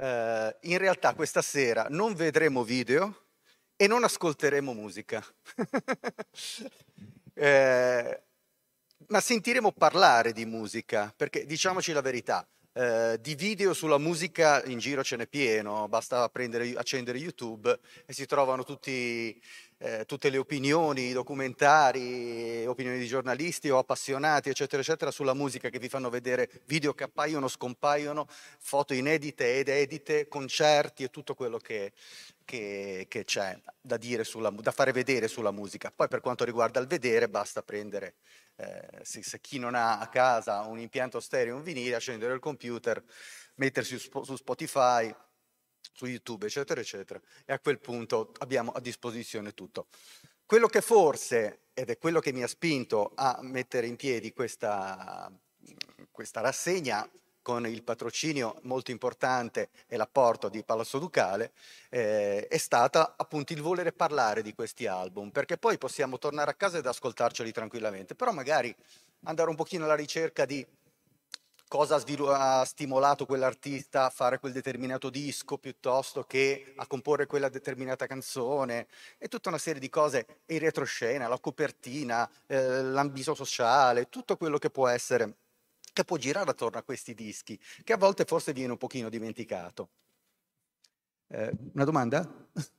eh, in realtà questa sera non vedremo video e non ascolteremo musica, eh, ma sentiremo parlare di musica, perché diciamoci la verità, eh, di video sulla musica in giro ce n'è pieno, basta prendere, accendere YouTube e si trovano tutti, eh, tutte le opinioni, documentari, opinioni di giornalisti o appassionati, eccetera, eccetera, sulla musica che vi fanno vedere video che appaiono, scompaiono, foto inedite ed edite, concerti e tutto quello che, che, che c'è da, sulla, da fare vedere sulla musica. Poi per quanto riguarda il vedere basta prendere eh, se, se, chi non ha a casa un impianto stereo, un vinile, accendere il computer, mettersi su, su Spotify, su YouTube, eccetera, eccetera, e a quel punto abbiamo a disposizione tutto. Quello che forse, ed è quello che mi ha spinto a mettere in piedi questa, questa rassegna, con il patrocinio molto importante e l'apporto di Palazzo Ducale, eh, è stata appunto il volere parlare di questi album, perché poi possiamo tornare a casa ed ascoltarceli tranquillamente, però magari andare un pochino alla ricerca di cosa ha, stimolato quell'artista a fare quel determinato disco piuttosto che a comporre quella determinata canzone e tutta una serie di cose, in retroscena, la copertina, eh, l'ambito sociale, tutto quello che può essere che può girare attorno a questi dischi, che a volte forse viene un pochino dimenticato. Eh, una domanda?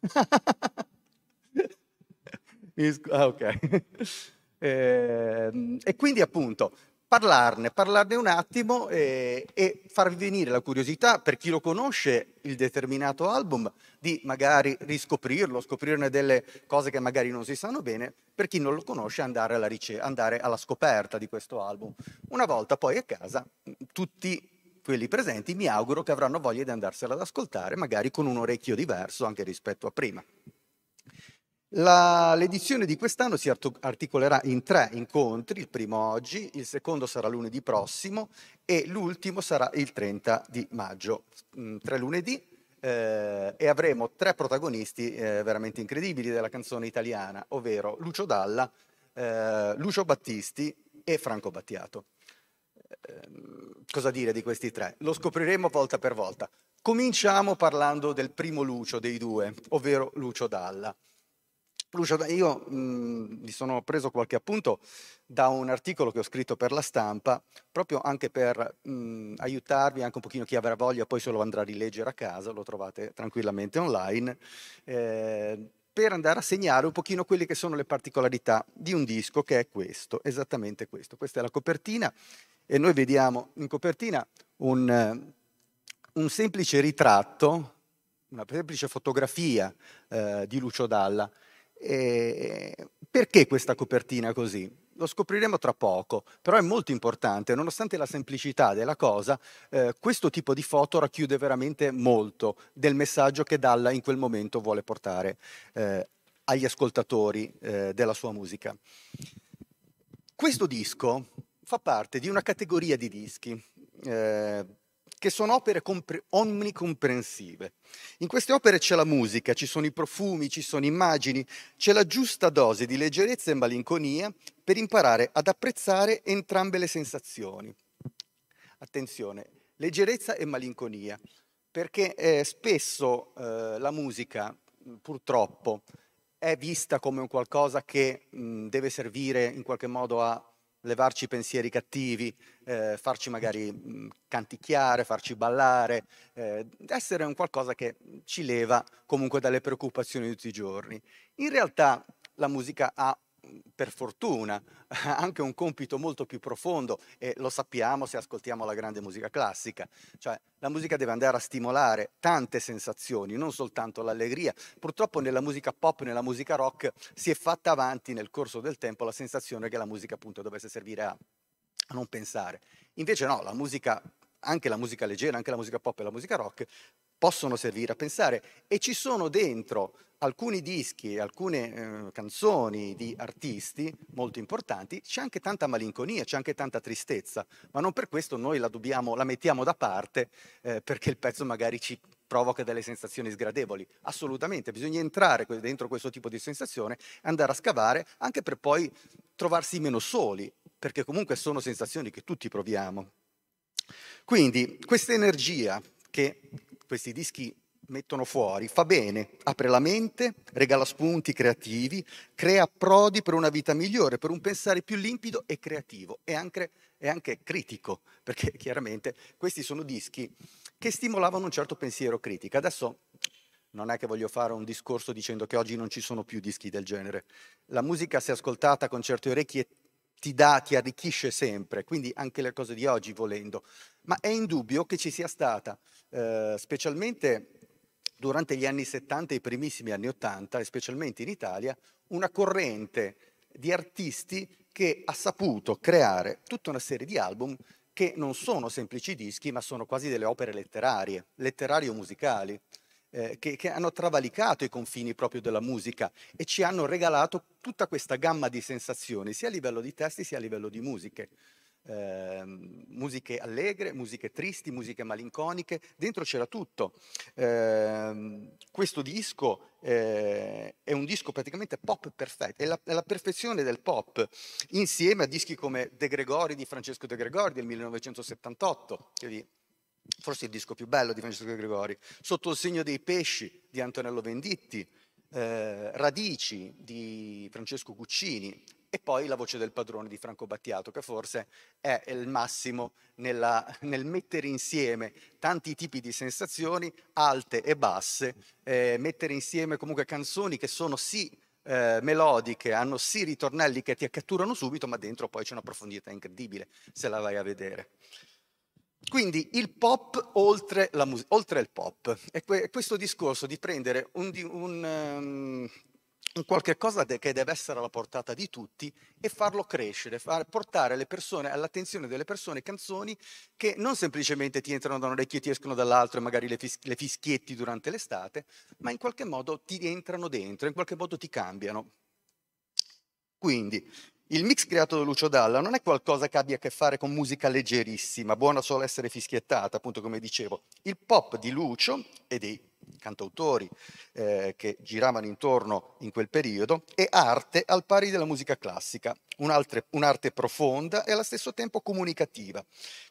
ah, ok. Eh, e quindi appunto parlarne, parlarne un attimo e, e, farvi venire la curiosità per chi lo conosce il determinato album di magari riscoprirlo, scoprirne delle cose che magari non si sanno bene, per chi non lo conosce andare alla, rice- andare alla scoperta di questo album. Una volta poi a casa tutti quelli presenti mi auguro che avranno voglia di andarsela ad ascoltare, magari con un orecchio diverso anche rispetto a prima. La, l'edizione di quest'anno si articolerà in tre incontri, il primo oggi, il secondo sarà lunedì prossimo e l'ultimo sarà il 30 di maggio, mm, tre lunedì eh, e avremo tre protagonisti eh, veramente incredibili della canzone italiana, ovvero Lucio Dalla, eh, Lucio Battisti e Franco Battiato. Ehm, cosa dire di questi tre? Lo scopriremo volta per volta. Cominciamo parlando del primo Lucio dei due, ovvero Lucio Dalla. Lucio, io mh, mi sono preso qualche appunto da un articolo che ho scritto per la stampa, proprio anche per mh, aiutarvi, anche un pochino chi avrà voglia, poi se lo andrà a rileggere a casa, lo trovate tranquillamente online, eh, per andare a segnare un pochino quelle che sono le particolarità di un disco che è questo, esattamente questo. Questa è la copertina e noi vediamo in copertina un, un semplice ritratto, una semplice fotografia eh, di Lucio Dalla, e perché questa copertina così? Lo scopriremo tra poco, però è molto importante, nonostante la semplicità della cosa, eh, questo tipo di foto racchiude veramente molto del messaggio che Dalla in quel momento vuole portare eh, agli ascoltatori eh, della sua musica. Questo disco fa parte di una categoria di dischi eh, che sono opere compre- omnicomprensive. In queste opere c'è la musica, ci sono i profumi, ci sono immagini, c'è la giusta dose di leggerezza e malinconia per imparare ad apprezzare entrambe le sensazioni. Attenzione, leggerezza e malinconia, perché eh, spesso eh, la musica, purtroppo, è vista come un qualcosa che mh, deve servire in qualche modo a levarci pensieri cattivi, eh, farci magari mh, canticchiare, farci ballare, eh, essere un qualcosa che ci leva comunque dalle preoccupazioni di tutti i giorni. In realtà la musica ha per fortuna, anche un compito molto più profondo e lo sappiamo se ascoltiamo la grande musica classica, cioè la musica deve andare a stimolare tante sensazioni, non soltanto l'allegria. Purtroppo nella musica pop, nella musica rock si è fatta avanti nel corso del tempo la sensazione che la musica appunto dovesse servire a, a non pensare. Invece no, la musica anche la musica leggera, anche la musica pop e la musica rock possono servire a pensare e ci sono dentro alcuni dischi, alcune eh, canzoni di artisti molto importanti, c'è anche tanta malinconia, c'è anche tanta tristezza, ma non per questo noi la, dobbiamo, la mettiamo da parte eh, perché il pezzo magari ci provoca delle sensazioni sgradevoli. Assolutamente, bisogna entrare dentro questo tipo di sensazione, andare a scavare anche per poi trovarsi meno soli, perché comunque sono sensazioni che tutti proviamo. Quindi questa energia che questi dischi mettono fuori, fa bene, apre la mente, regala spunti creativi, crea prodi per una vita migliore, per un pensare più limpido e creativo e anche, e anche critico, perché chiaramente questi sono dischi che stimolavano un certo pensiero critico. Adesso non è che voglio fare un discorso dicendo che oggi non ci sono più dischi del genere. La musica, se ascoltata con certe orecchie, ti dà, ti arricchisce sempre, quindi anche le cose di oggi volendo. Ma è indubbio che ci sia stata, eh, specialmente durante gli anni 70 e i primissimi anni 80, e specialmente in Italia, una corrente di artisti che ha saputo creare tutta una serie di album che non sono semplici dischi, ma sono quasi delle opere letterarie, letterario-musicali eh, che, che, hanno travalicato i confini proprio della musica e ci hanno regalato tutta questa gamma di sensazioni, sia a livello di testi sia a livello di musiche. Eh, musiche allegre, musiche tristi, musiche malinconiche, dentro c'era tutto. Eh, questo disco eh, è un disco praticamente pop perfetto, è la, è la, perfezione del pop, insieme a dischi come De Gregori di Francesco De Gregori del 1978, che vi forse il disco più bello di Francesco Gregori, Sotto il segno dei pesci di Antonello Venditti, eh, Radici di Francesco Guccini e poi La voce del padrone di Franco Battiato, che forse è il massimo nella, nel mettere insieme tanti tipi di sensazioni, alte e basse, eh, mettere insieme comunque canzoni che sono sì eh, melodiche, hanno sì ritornelli che ti catturano subito, ma dentro poi c'è una profondità incredibile se la vai a vedere. Quindi il pop oltre, mus- oltre il pop, è que- questo discorso di prendere un, un, um, un qualche cosa de- che deve essere alla portata di tutti e farlo crescere, far- portare persone, all'attenzione delle persone canzoni che non semplicemente ti entrano da un orecchio e ti escono dall'altro e magari le, fis- le fischietti durante l'estate, ma in qualche modo ti entrano dentro, in qualche modo ti cambiano. Quindi il mix creato da Lucio Dalla non è qualcosa che abbia a che fare con musica leggerissima, buona solo essere fischiettata, appunto come dicevo. Il pop di Lucio e dei cantautori eh, che giravano intorno in quel periodo è arte al pari della musica classica, un'arte profonda e allo stesso tempo comunicativa,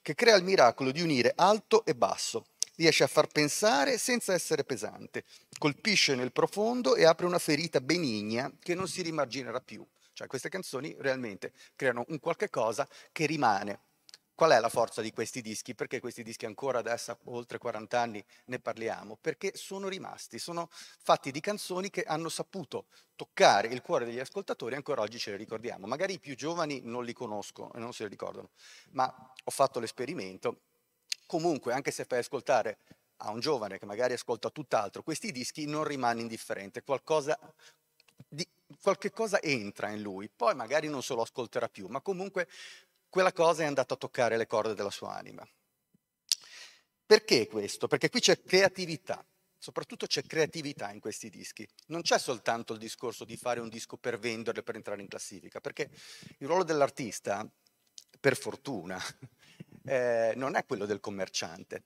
che crea il miracolo di unire alto e basso, riesce a far pensare senza essere pesante, colpisce nel profondo e apre una ferita benigna che non si rimarginerà più. Cioè queste canzoni realmente creano un qualche cosa che rimane. Qual è la forza di questi dischi? Perché questi dischi ancora adesso, oltre 40 anni, ne parliamo? Perché sono rimasti, sono fatti di canzoni che hanno saputo toccare il cuore degli ascoltatori e ancora oggi ce le ricordiamo. Magari i più giovani non li conoscono e non se li ricordano, ma ho fatto l'esperimento. Comunque, anche se fai ascoltare a un giovane che magari ascolta tutt'altro, questi dischi non rimane indifferente, qualcosa di, qualche cosa entra in lui, poi magari non se lo ascolterà più, ma comunque quella cosa è andata a toccare le corde della sua anima. Perché questo? Perché qui c'è creatività, soprattutto c'è creatività in questi dischi. Non c'è soltanto il discorso di fare un disco per venderlo per entrare in classifica, perché il ruolo dell'artista, per fortuna, eh, non è quello del commerciante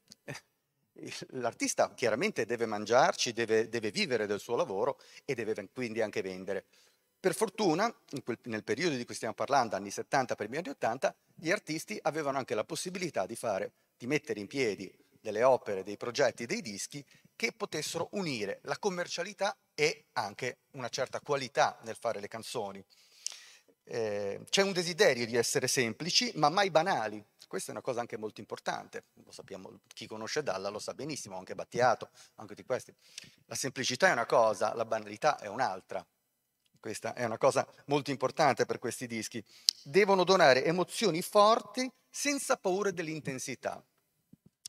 l'artista chiaramente deve mangiarci, deve, deve, vivere del suo lavoro e deve quindi anche vendere. Per fortuna, quel, nel periodo di cui stiamo parlando, anni 70 per gli anni 80, gli artisti avevano anche la possibilità di, fare, di mettere in piedi delle opere, dei progetti, dei dischi che potessero unire la commercialità e anche una certa qualità nel fare le canzoni. Eh, c'è un desiderio di essere semplici, ma mai banali. Questa è una cosa anche molto importante, lo sappiamo, chi conosce Dalla lo sa benissimo, anche Battiato, anche di questi. La semplicità è una cosa, la banalità è un'altra. Questa è una cosa molto importante per questi dischi. Devono donare emozioni forti senza paura dell'intensità.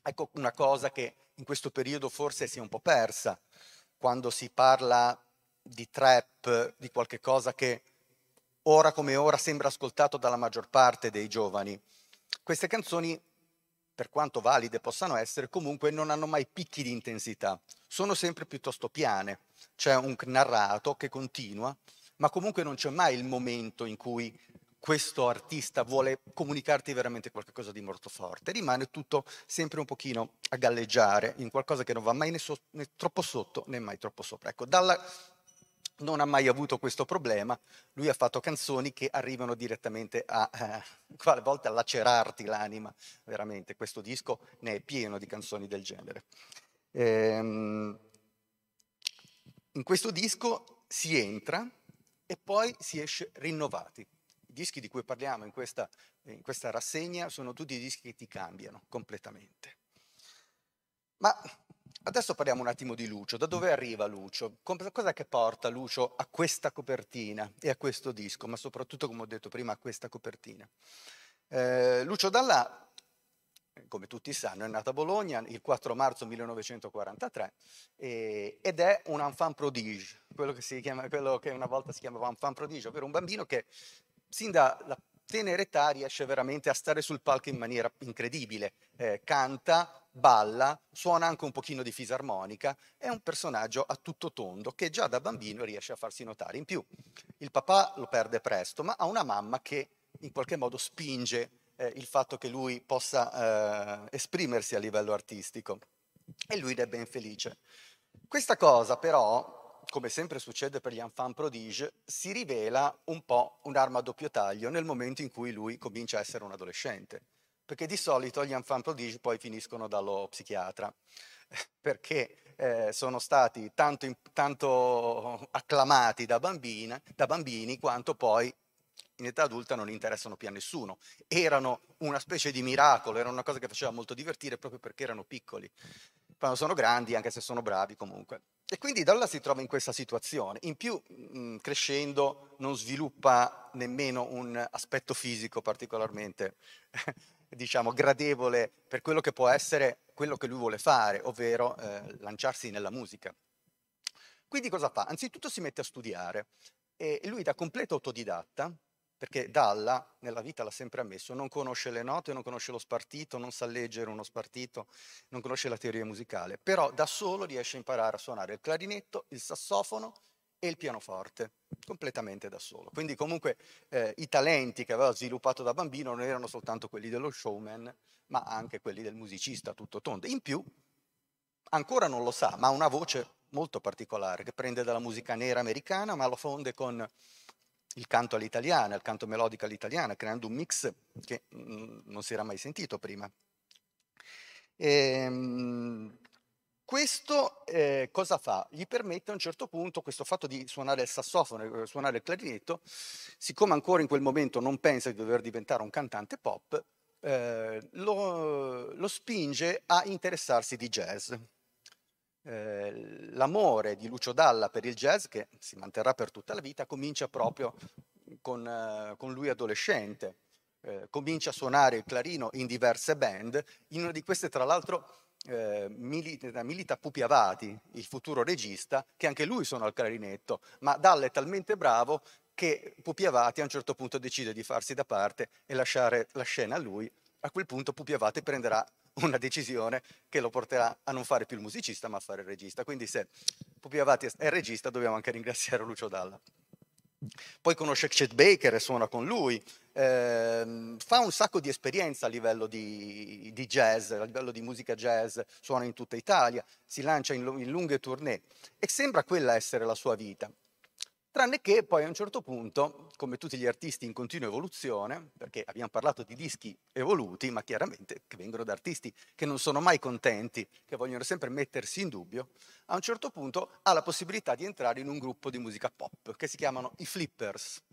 Ecco una cosa che in questo periodo forse si è un po' persa, quando si parla di trap, di qualche cosa che ora come ora sembra ascoltato dalla maggior parte dei giovani. Queste canzoni, per quanto valide possano essere, comunque non hanno mai picchi di intensità, sono sempre piuttosto piane. C'è un narrato che continua, ma comunque non c'è mai il momento in cui questo artista vuole comunicarti veramente qualcosa di molto forte, rimane tutto sempre un pochino a galleggiare in qualcosa che non va mai né, so- né troppo sotto né mai troppo sopra. Ecco, dalla non ha mai avuto questo problema, lui ha fatto canzoni che arrivano direttamente a, eh, a volte a lacerarti l'anima, veramente, questo disco ne è pieno di canzoni del genere. Ehm, in questo disco si entra e poi si esce rinnovati. I dischi di cui parliamo in questa, in questa rassegna sono tutti dischi che ti cambiano completamente. Ma adesso parliamo un attimo di Lucio. Da dove arriva Lucio? Cosa che porta Lucio a questa copertina e a questo disco, ma soprattutto, come ho detto prima, a questa copertina? Eh, Lucio Dalla come tutti sanno, è nato a Bologna il 4 marzo 1943 e, ed è un enfant prodige, quello che, chiama, quello che, una volta si chiamava enfant prodige, ovvero un bambino che sin dalla tenera età riesce veramente a stare sul palco in maniera incredibile, eh, canta, balla, suona anche un pochino di fisarmonica, è un personaggio a tutto tondo che già da bambino riesce a farsi notare. In più, il papà lo perde presto, ma ha una mamma che in qualche modo spinge eh, il fatto che lui possa eh, esprimersi a livello artistico. E lui è ben felice. Questa cosa però, come sempre succede per gli enfant prodige, si rivela un po' un'arma a doppio taglio nel momento in cui lui comincia a essere un adolescente, perché di solito gli enfant prodige poi finiscono dallo psichiatra, perché eh, sono stati tanto, tanto acclamati da, bambina, da bambini quanto poi in età adulta non interessano più a nessuno. Erano una specie di miracolo, erano una cosa che faceva molto divertire proprio perché erano piccoli. Quando sono grandi, anche se sono bravi comunque. E quindi Dalla si trova in questa situazione. In più, mh, crescendo, non sviluppa nemmeno un aspetto fisico particolarmente, diciamo, gradevole per quello che può essere quello che lui vuole fare, ovvero eh, lanciarsi nella musica. Quindi cosa fa? Anzitutto si mette a studiare e lui da completo autodidatta perché Dalla nella vita l'ha sempre ammesso, non conosce le note, non conosce lo spartito, non sa leggere uno spartito, non conosce la teoria musicale, però da solo riesce a imparare a suonare il clarinetto, il sassofono e il pianoforte, completamente da solo. Quindi comunque eh, i talenti che aveva sviluppato da bambino non erano soltanto quelli dello showman, ma anche quelli del musicista tutto tondo. In più, ancora non lo sa, ma ha una voce molto particolare che prende dalla musica nera americana, ma lo fonde con il canto all'italiana, il canto melodico all'italiana, creando un mix che mh, non si era mai sentito prima. E, ehm, questo eh, cosa fa? Gli permette a un certo punto questo fatto di suonare il sassofono, eh, suonare il clarinetto, siccome ancora in quel momento non pensa di dover diventare un cantante pop, eh, lo, lo spinge a interessarsi di jazz. Eh, l'amore di Lucio Dalla per il jazz, che si manterrà per tutta la vita, comincia proprio con, eh, con lui adolescente. Eh, comincia a suonare il clarino in diverse band, in una di queste tra l'altro eh, milita, milita Pupi Avati, il futuro regista, che anche lui suona il clarinetto, ma Dalla è talmente bravo che Pupi Avati a un certo punto decide di farsi da parte e lasciare la scena a lui. A quel punto Pupi Avati prenderà una decisione che lo porterà a non fare più il musicista ma a fare il regista. Quindi se Pupi Avati è regista dobbiamo anche ringraziare Lucio Dalla. Poi conosce Chet Baker e suona con lui, eh, fa un sacco di esperienza a livello di, di, jazz, a livello di musica jazz, suona in tutta Italia, si lancia in, in lunghe tournée e sembra quella essere la sua vita. Tranne che poi a un certo punto, come tutti gli artisti in continua evoluzione, perché abbiamo parlato di dischi evoluti, ma chiaramente che vengono da artisti che non sono mai contenti, che vogliono sempre mettersi in dubbio, a un certo punto ha la possibilità di entrare in un gruppo di musica pop che si chiamano i Flippers.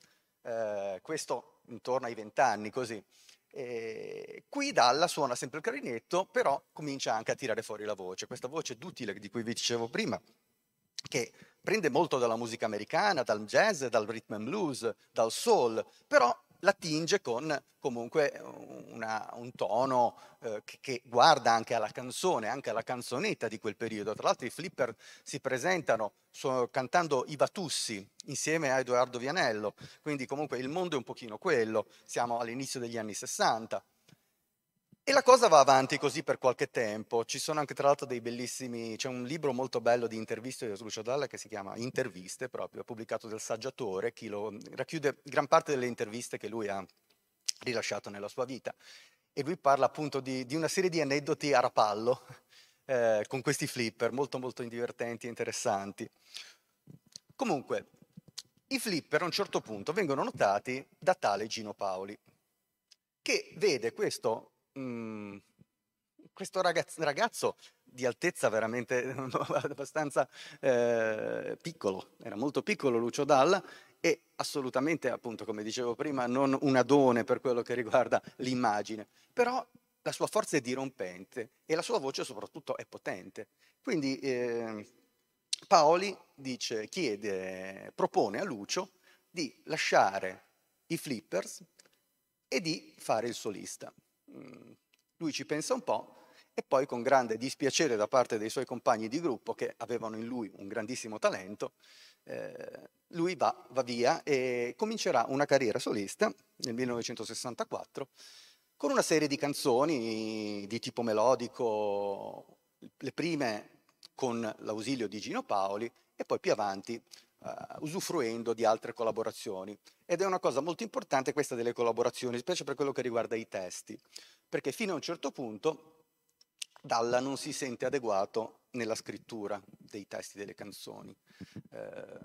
Eh, questo intorno ai vent'anni, così. E qui Dalla suona sempre il clarinetto, però comincia anche a tirare fuori la voce, questa voce duttile di cui vi dicevo prima, che prende molto dalla musica americana, dal jazz, dal rhythm and blues, dal soul, però la tinge con comunque una, un tono eh, che, che, guarda anche alla canzone, anche alla canzonetta di quel periodo. Tra l'altro i Flipper si presentano so, cantando i Vatussi insieme a Edoardo Vianello, quindi comunque il mondo è un pochino quello, siamo all'inizio degli anni 60. E la cosa va avanti così per qualche tempo. Ci sono anche tra l'altro dei bellissimi, c'è un libro molto bello di interviste di Lucio Dalla che si chiama Interviste, proprio pubblicato dal Saggiatore, che racchiude gran parte delle interviste che lui ha rilasciato nella sua vita. E lui parla appunto di, di una serie di aneddoti a rapallo eh, con questi flipper, molto molto divertenti e interessanti. Comunque, i flipper a un certo punto vengono notati da tale Gino Paoli, che vede questo mh, questo ragazzo, ragazzo di altezza veramente abbastanza eh, piccolo, era molto piccolo Lucio Dalla e assolutamente, appunto, come dicevo prima, non un adone per quello che riguarda l'immagine, però la sua forza è dirompente e la sua voce soprattutto è potente. Quindi eh, Paoli dice, chiede, propone a Lucio di lasciare i flippers e di fare il solista. Mm, lui ci pensa un po' e poi con grande dispiacere da parte dei suoi compagni di gruppo che avevano in lui un grandissimo talento, eh, lui va, va, via e comincerà una carriera solista nel 1964 con una serie di canzoni di tipo melodico, le prime con l'ausilio di Gino Paoli e poi più avanti uh, usufruendo di altre collaborazioni. Ed è una cosa molto importante questa delle collaborazioni, specie per quello che riguarda i testi, perché fino a un certo punto Dalla non si sente adeguato nella scrittura dei testi delle canzoni. Eh,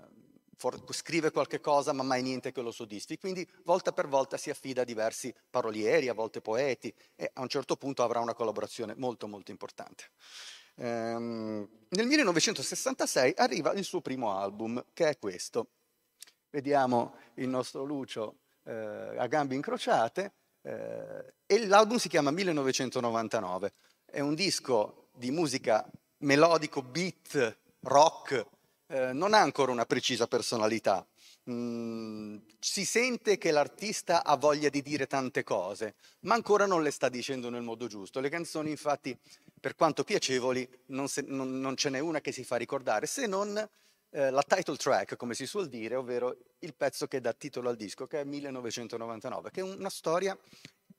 for- scrive qualche cosa ma mai niente che lo soddisfi, quindi volta per volta si affida a diversi parolieri, a volte poeti e a un certo punto avrà una collaborazione molto molto importante. Ehm, nel 1966 arriva il suo primo album, che è questo. Vediamo il nostro Lucio eh, a gambe incrociate eh, e l'album si chiama 1999 è un disco di musica melodico, beat, rock, eh, non ha ancora una precisa personalità. Mm, si sente che l'artista ha voglia di dire tante cose, ma ancora non le sta dicendo nel modo giusto. Le canzoni, infatti, per quanto piacevoli, non, se, non, non ce n'è una che si fa ricordare, se non eh, la title track, come si suol dire, ovvero il pezzo che dà titolo al disco, che è 1999, che è una storia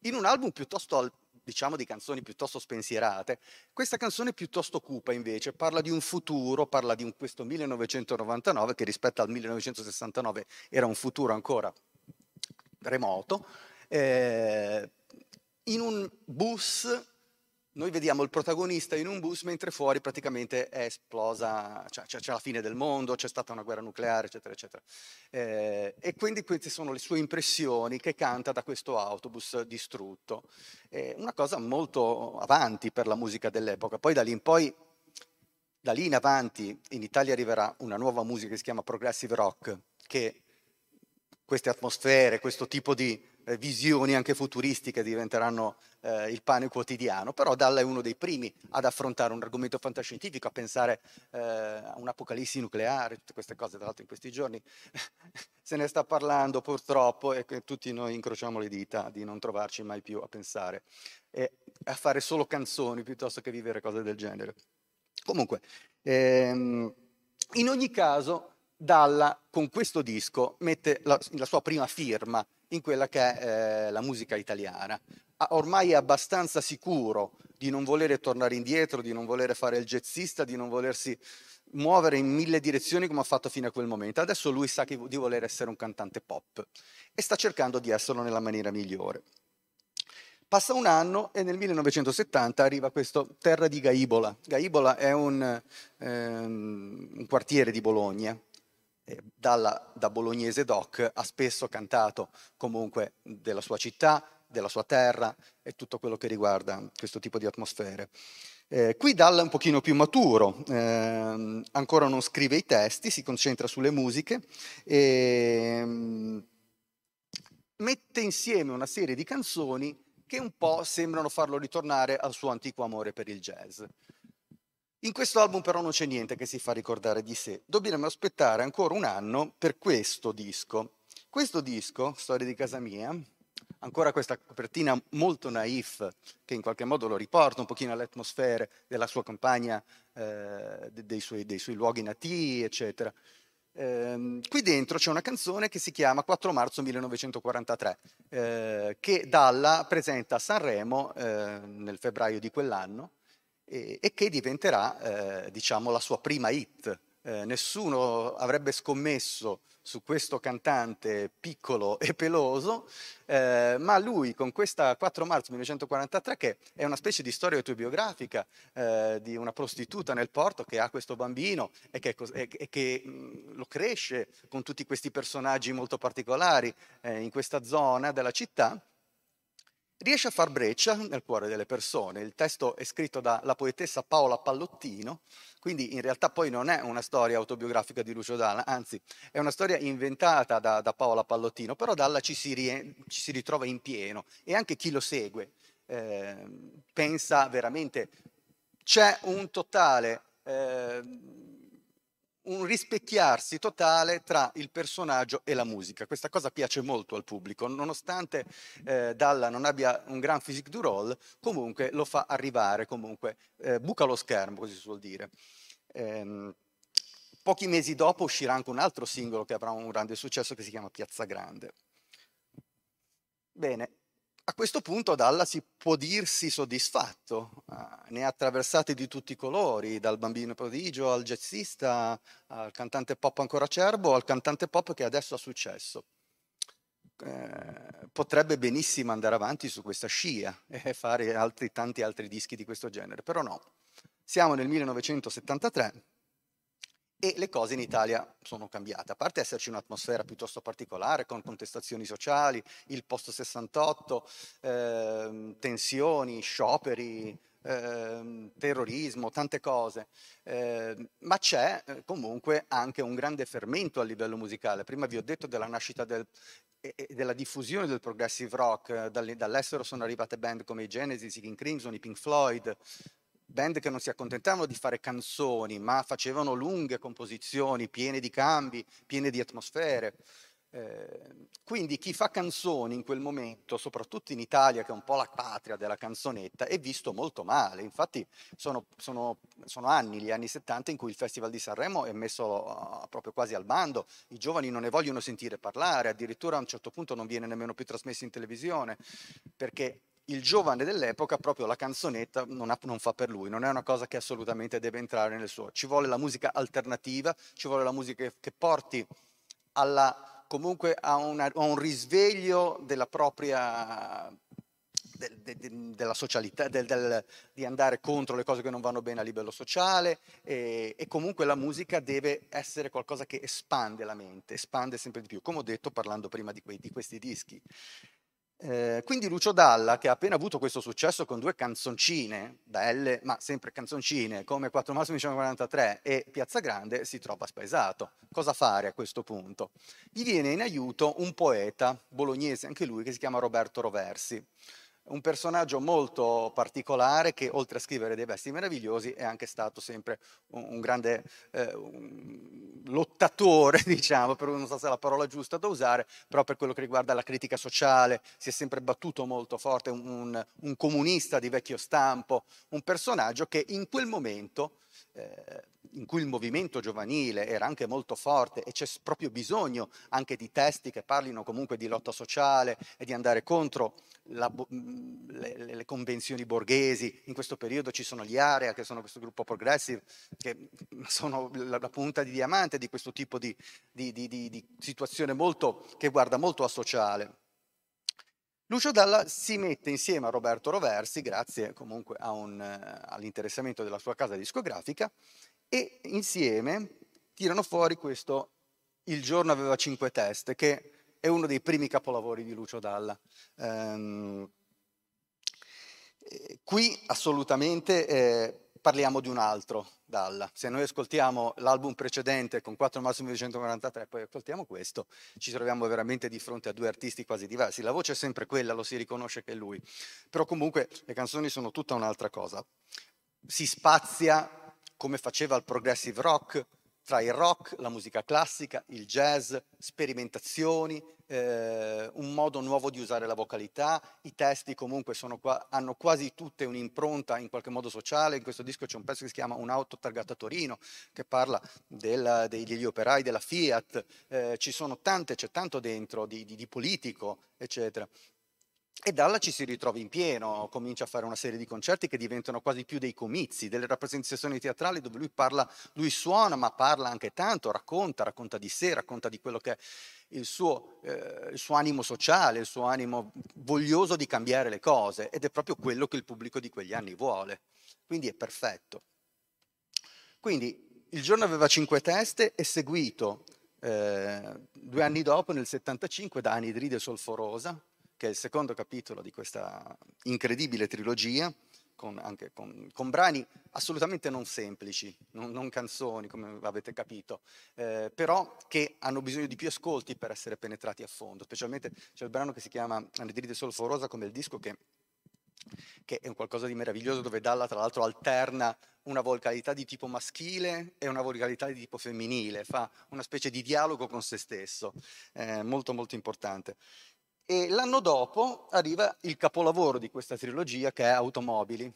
in un album piuttosto al, diciamo di canzoni piuttosto spensierate. Questa canzone piuttosto cupa invece, parla di un futuro, parla di un, questo 1999 che rispetto al 1969 era un futuro ancora remoto, eh, in un bus noi vediamo il protagonista in un bus mentre fuori praticamente è esplosa, cioè, c'è, c'è la fine del mondo, c'è stata una guerra nucleare, eccetera, eccetera. Eh, e quindi queste sono le sue impressioni che canta da questo autobus distrutto. Eh, una cosa molto avanti per la musica dell'epoca. Poi da lì in poi, da lì in avanti, in Italia arriverà una nuova musica che si chiama progressive rock, che queste atmosfere, questo tipo di eh, visioni anche futuristiche diventeranno eh, il pane quotidiano, però Dalla è uno dei primi ad affrontare un argomento fantascientifico, a pensare eh, a un'apocalissi nucleare, tutte queste cose, tra l'altro in questi giorni se ne sta parlando purtroppo e tutti noi incrociamo le dita di non trovarci mai più a pensare e a fare solo canzoni piuttosto che vivere cose del genere. Comunque, ehm, in ogni caso, Dalla con questo disco mette la, la sua prima firma in quella che è eh, la musica italiana. Ormai è abbastanza sicuro di non volere tornare indietro, di non volere fare il jazzista, di non volersi muovere in mille direzioni come ha fatto fino a quel momento. Adesso lui sa di voler essere un cantante pop e sta cercando di esserlo nella maniera migliore. Passa un anno e nel 1970 arriva questo Terra di Gaibola. Gaibola è un, ehm, un quartiere di Bologna, dalla, da bolognese doc ha spesso cantato comunque della sua città, della sua terra e tutto quello che riguarda questo tipo di atmosfere. Eh, qui Dalla è un pochino più maturo, eh, ancora non scrive i testi, si concentra sulle musiche e um, mette insieme una serie di canzoni che un po' sembrano farlo ritornare al suo antico amore per il jazz. In questo album però non c'è niente che si fa ricordare di sé. Dobbiamo aspettare ancora un anno per questo disco. Questo disco, Storia di casa mia, ancora questa copertina molto naif, che in qualche modo lo riporta un pochino alle atmosfere della sua campagna, eh, dei, suoi, dei, suoi, luoghi nativi, eccetera. Eh, qui dentro c'è una canzone che si chiama 4 marzo 1943, eh, che Dalla presenta a Sanremo eh, nel febbraio di quell'anno e, e che diventerà eh, diciamo, la sua prima hit. Eh, nessuno avrebbe scommesso su questo cantante piccolo e peloso, eh, ma lui con questa 4 marzo 1943, che è una specie di storia autobiografica eh, di una prostituta nel porto che ha questo bambino e che, e, che mh, lo cresce con tutti questi personaggi molto particolari eh, in questa zona della città, riesce a far breccia nel cuore delle persone. Il testo è scritto dalla poetessa Paola Pallottino, quindi in realtà poi non è una storia autobiografica di Lucio Dalla, anzi è una storia inventata da, da Paola Pallottino, però Dalla ci si, rie, ci si, ritrova in pieno e anche chi lo segue eh, pensa veramente c'è un totale... Eh, un rispecchiarsi totale tra il personaggio e la musica. Questa cosa piace molto al pubblico, nonostante eh, Dalla non abbia un gran physique du role, comunque lo fa arrivare, comunque eh, buca lo schermo, così si suol dire. Ehm, pochi mesi dopo uscirà anche un altro singolo che avrà un grande successo che si chiama Piazza Grande. Bene, a questo punto Dalla si può dirsi soddisfatto, uh, ne ha attraversati di tutti i colori, dal bambino prodigio al jazzista, al cantante pop ancora acerbo, al cantante pop che adesso ha successo. Eh, potrebbe benissimo andare avanti su questa scia e fare altri, tanti altri dischi di questo genere, però no. Siamo nel 1973 e le cose in Italia sono cambiate, a parte esserci un'atmosfera piuttosto particolare con contestazioni sociali, il post 68, eh, tensioni, scioperi, eh, terrorismo, tante cose, eh, ma c'è eh, comunque anche un grande fermento a livello musicale. Prima vi ho detto della nascita del, e della diffusione del progressive rock, dall'estero sono arrivate band come i Genesis, i King Crimson, i Pink Floyd, band che non si accontentavano di fare canzoni, ma facevano lunghe composizioni piene di cambi, piene di atmosfere. Eh, quindi chi fa canzoni in quel momento, soprattutto in Italia, che è un po' la patria della canzonetta, è visto molto male. Infatti sono, sono, sono anni, gli anni 70, in cui il Festival di Sanremo è messo uh, proprio quasi al bando, i giovani non ne vogliono sentire parlare, addirittura a un certo punto non viene nemmeno più trasmesso in televisione, perché il giovane dell'epoca proprio la canzonetta non, ha, non, fa per lui, non è una cosa che assolutamente deve entrare nel suo. Ci vuole la musica alternativa, ci vuole la musica che, porti alla, comunque a, una, a, un risveglio della propria del, de, della socialità, del, del, di andare contro le cose che non vanno bene a livello sociale e, e, comunque la musica deve essere qualcosa che espande la mente, espande sempre di più, come ho detto parlando prima di, quei, di questi dischi. Eh, quindi Lucio Dalla, che ha appena avuto questo successo con due canzoncine, belle, ma sempre canzoncine, come 4 marzo 1943 e Piazza Grande, si trova spaesato. Cosa fare a questo punto? Gli viene in aiuto un poeta bolognese, anche lui, che si chiama Roberto Roversi un personaggio molto particolare che oltre a scrivere dei vesti meravigliosi è anche stato sempre un, un grande eh, un lottatore, diciamo, per, non so se è la parola giusta da usare, però per quello che riguarda la critica sociale si è sempre battuto molto forte, un, un comunista di vecchio stampo, un personaggio che in quel momento eh, in cui il movimento giovanile era anche molto forte e c'è proprio bisogno anche di testi che parlino comunque di lotta sociale e di andare contro la, le, le, convenzioni borghesi. In questo periodo ci sono gli Area, che sono questo gruppo progressive, che sono la, la punta di diamante di questo tipo di, di, di, di situazione molto, che guarda molto a sociale. Lucio Dalla si mette insieme a Roberto Roversi, grazie comunque un, uh, all'interessamento della sua casa discografica, e insieme tirano fuori questo Il giorno aveva cinque teste, che è uno dei primi capolavori di Lucio Dalla. Um, qui assolutamente eh, parliamo di un altro Dalla. Se noi ascoltiamo l'album precedente con 4 marzo 1943 e poi ascoltiamo questo, ci troviamo veramente di fronte a due artisti quasi diversi. La voce è sempre quella, lo si riconosce che è lui, però comunque le canzoni sono tutta un'altra cosa. Si spazia come faceva il progressive rock, tra il rock, la musica classica, il jazz, sperimentazioni, eh, un modo nuovo di usare la vocalità, i testi comunque qua, hanno quasi tutte un'impronta in qualche modo sociale, in questo disco c'è un pezzo che si chiama Un'auto targata Torino, che parla del, degli operai della Fiat, eh, ci sono tante, c'è tanto dentro di, di, di politico, eccetera. E Dalla ci si ritrova in pieno, comincia a fare una serie di concerti che diventano quasi più dei comizi, delle rappresentazioni teatrali dove lui parla, lui suona, ma parla anche tanto, racconta, racconta di sé, racconta di quello che è il suo, eh, il suo animo sociale, il suo animo voglioso di cambiare le cose ed è proprio quello che il pubblico di quegli anni vuole. Quindi è perfetto. Quindi il giorno aveva cinque teste, è seguito eh, due anni dopo, nel 75, da Anidride Solforosa, che è il secondo capitolo di questa incredibile trilogia, con, anche con, con, brani assolutamente non semplici, non, non canzoni come avete capito, eh, però che hanno bisogno di più ascolti per essere penetrati a fondo, specialmente c'è il brano che si chiama Anidride Solforosa come il disco che, che è un qualcosa di meraviglioso dove Dalla tra l'altro alterna una vocalità di tipo maschile e una vocalità di tipo femminile, fa una specie di dialogo con se stesso, eh, molto molto importante. E l'anno dopo arriva il capolavoro di questa trilogia che è Automobili,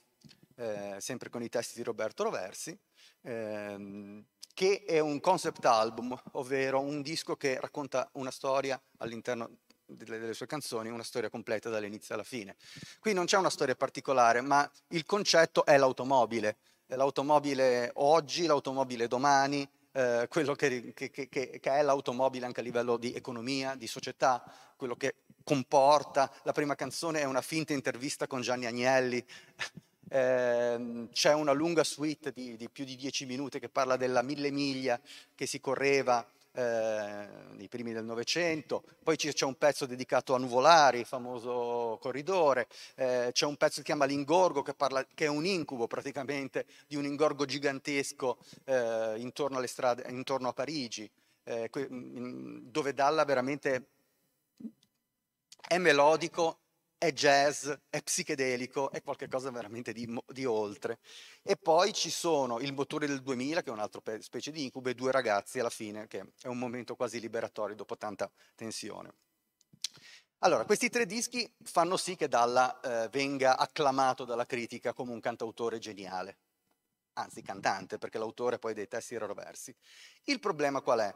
eh, sempre con i testi di Roberto Roversi, ehm, che è un concept album, ovvero un disco che racconta una storia all'interno delle, sue canzoni, una storia completa dall'inizio alla fine. Qui non c'è una storia particolare, ma il concetto è l'automobile, l'automobile oggi, l'automobile domani, eh, quello che, che, che, che, è l'automobile anche a livello di economia, di società, quello che comporta. La prima canzone è una finta intervista con Gianni Agnelli. Eh, c'è una lunga suite di, di, più di dieci minuti che parla della mille miglia che si correva eh, nei primi del Novecento, poi c'è un pezzo dedicato a Nuvolari, famoso corridore, eh, c'è un pezzo che si chiama L'Ingorgo che, parla, che, è un incubo praticamente di un ingorgo gigantesco eh, intorno, strade, intorno, a Parigi, eh, dove Dalla veramente è melodico, è jazz, è psichedelico, è qualcosa veramente di, di, oltre. E poi ci sono il motore del 2000, che è un'altra specie di incubo, e due ragazzi alla fine, che è un momento quasi liberatorio dopo tanta tensione. Allora, questi tre dischi fanno sì che Dalla eh, venga acclamato dalla critica come un cantautore geniale, anzi cantante, perché l'autore poi dei testi era Roversi. Il problema qual è?